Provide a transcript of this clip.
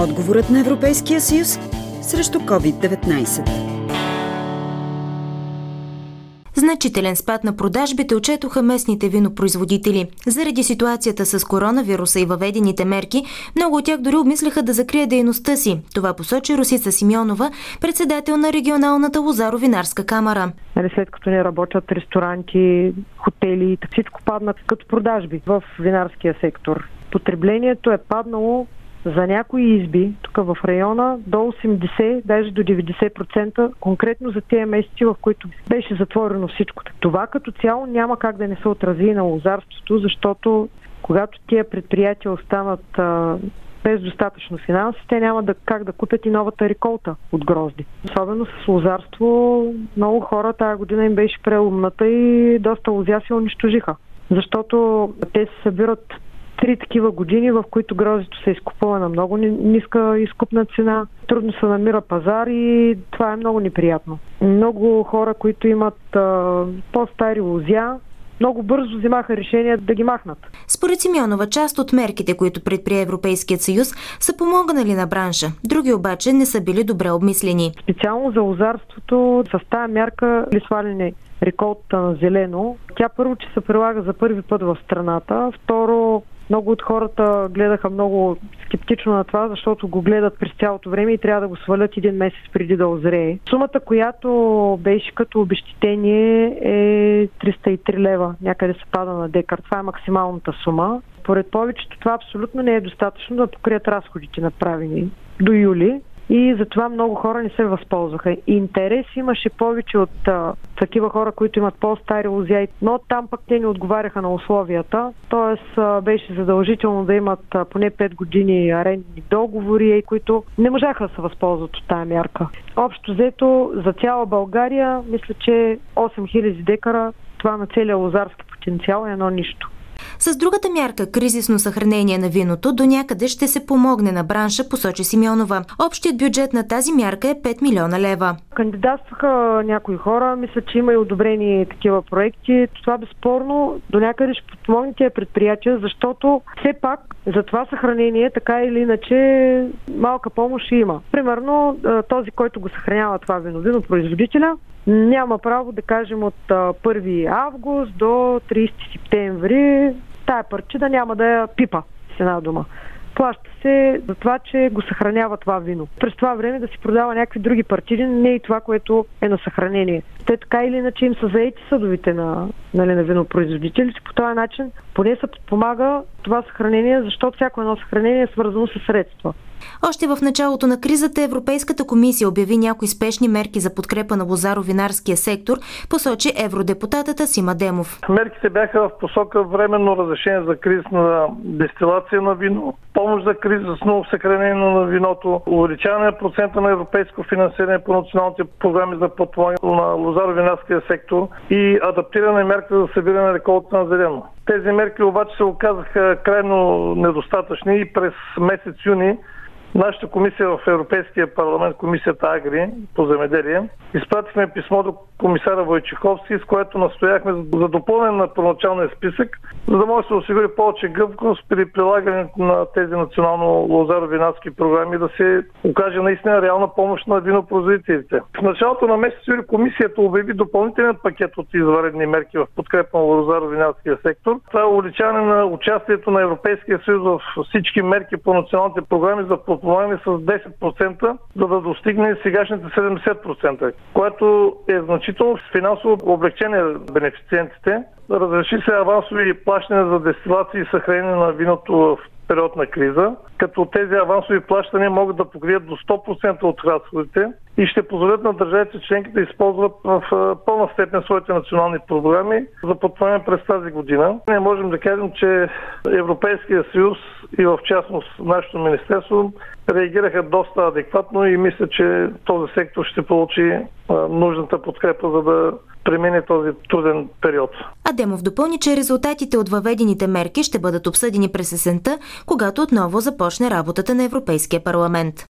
Отговорът на Европейския съюз срещу COVID-19. Значителен спад на продажбите отчетоха местните винопроизводители. Заради ситуацията с коронавируса и въведените мерки, много от тях дори обмисляха да закрият дейността си. Това посочи Русица Симеонова, председател на регионалната Лозаро-винарска камера. Нали, след като не работят ресторанти, хотели, всичко падна като продажби в винарския сектор. Потреблението е паднало за някои изби, тук в района, до 80, даже до 90%, конкретно за тези месеци, в които беше затворено всичко. Това като цяло няма как да не се отрази на лозарството, защото когато тия предприятия останат а, без достатъчно финанси, те няма да, как да купят и новата реколта от грозди. Особено с лозарство, много хора тази година им беше преломната и доста лозя се унищожиха. Защото те се събират три такива години, в които грозито се изкупува на много ниска изкупна цена. Трудно се намира пазар и това е много неприятно. Много хора, които имат а, по-стари лозя, много бързо взимаха решение да ги махнат. Според Симеонова, част от мерките, които предприе Европейският съюз, са помогнали на бранша. Други обаче не са били добре обмислени. Специално за лозарството с тази мярка ли сваляне реколта на зелено. Тя първо, че се прилага за първи път в страната. Второ, много от хората гледаха много скептично на това, защото го гледат през цялото време и трябва да го свалят един месец преди да озрее. Сумата, която беше като обещетение е 303 лева. Някъде се пада на декар. Това е максималната сума. Поред повечето това абсолютно не е достатъчно да покрият разходите направени до юли и затова много хора не се възползваха. Интерес имаше повече от а, такива хора, които имат по-стари лозя, но там пък те не отговаряха на условията. А, беше задължително да имат а, поне 5 години арендни договори, които не можаха да се възползват от тази мярка. Общо взето за цяла България, мисля, че 8000 декара, това на целия лозарски потенциал е едно нищо. С другата мярка кризисно съхранение на виното до някъде ще се помогне на бранша, посочи Симеонова. Общият бюджет на тази мярка е 5 милиона лева. Кандидатстваха някои хора, мисля, че има и одобрени такива проекти. Това безспорно до някъде ще подпомогне тия предприятия, защото все пак за това съхранение така или иначе малка помощ има. Примерно този, който го съхранява това вино, винопроизводителя, няма право да кажем от 1 август до 30 септември тая парчида няма да я пипа с една дума. Плаща се за това, че го съхранява това вино. През това време да си продава някакви други партиди, не и това, което е на съхранение. Те така или иначе им са заети съдовите на, нали, на винопроизводителите. По този начин поне се подпомага това съхранение, защото всяко едно съхранение е свързано с средства. Още в началото на кризата Европейската комисия обяви някои спешни мерки за подкрепа на лозаро-винарския сектор, посочи евродепутатата Сима Демов. Мерките бяха в посока временно разрешение за кризисна дестилация на вино, помощ за кризисно съхранение на виното, увеличаване на процента на европейско финансиране по националните програми за подпомагане на лозаро-винарския сектор и адаптиране мерка за събиране на реколта на зелено. Тези мерки обаче се оказаха крайно недостатъчни и през месец юни Нашата комисия в Европейския парламент, комисията Агри по земеделие, изпратихме писмо до комисара Войчеховски, с което настояхме за допълнен на първоначалния списък, за да може да се осигури повече гъвкост при прилагането на тези национално лозаро-винарски програми, да се окаже наистина реална помощ на винопроизводителите. В началото на месец юли комисията обяви допълнителен пакет от изваредни мерки в подкрепа на лозаро-винарския сектор. Това е увеличаване на участието на Европейския съюз в всички мерки по националните програми за подпомагане с 10%, за да достигне сегашните 70%, което е значително финансово облегчение бенефициентите. Разреши се авансови плащания за дестилации и съхранение на виното в период на криза, като тези авансови плащания могат да покрият до 100% от разходите и ще позволят на държавите членки да използват в пълна степен своите национални програми за подпомагане през тази година. Не можем да кажем, че Европейския съюз и в частност нашето министерство реагираха доста адекватно и мисля, че този сектор ще получи нужната подкрепа, за да премине този труден период. Адемов допълни, че резултатите от въведените мерки ще бъдат обсъдени през есента, когато отново започне работата на Европейския парламент.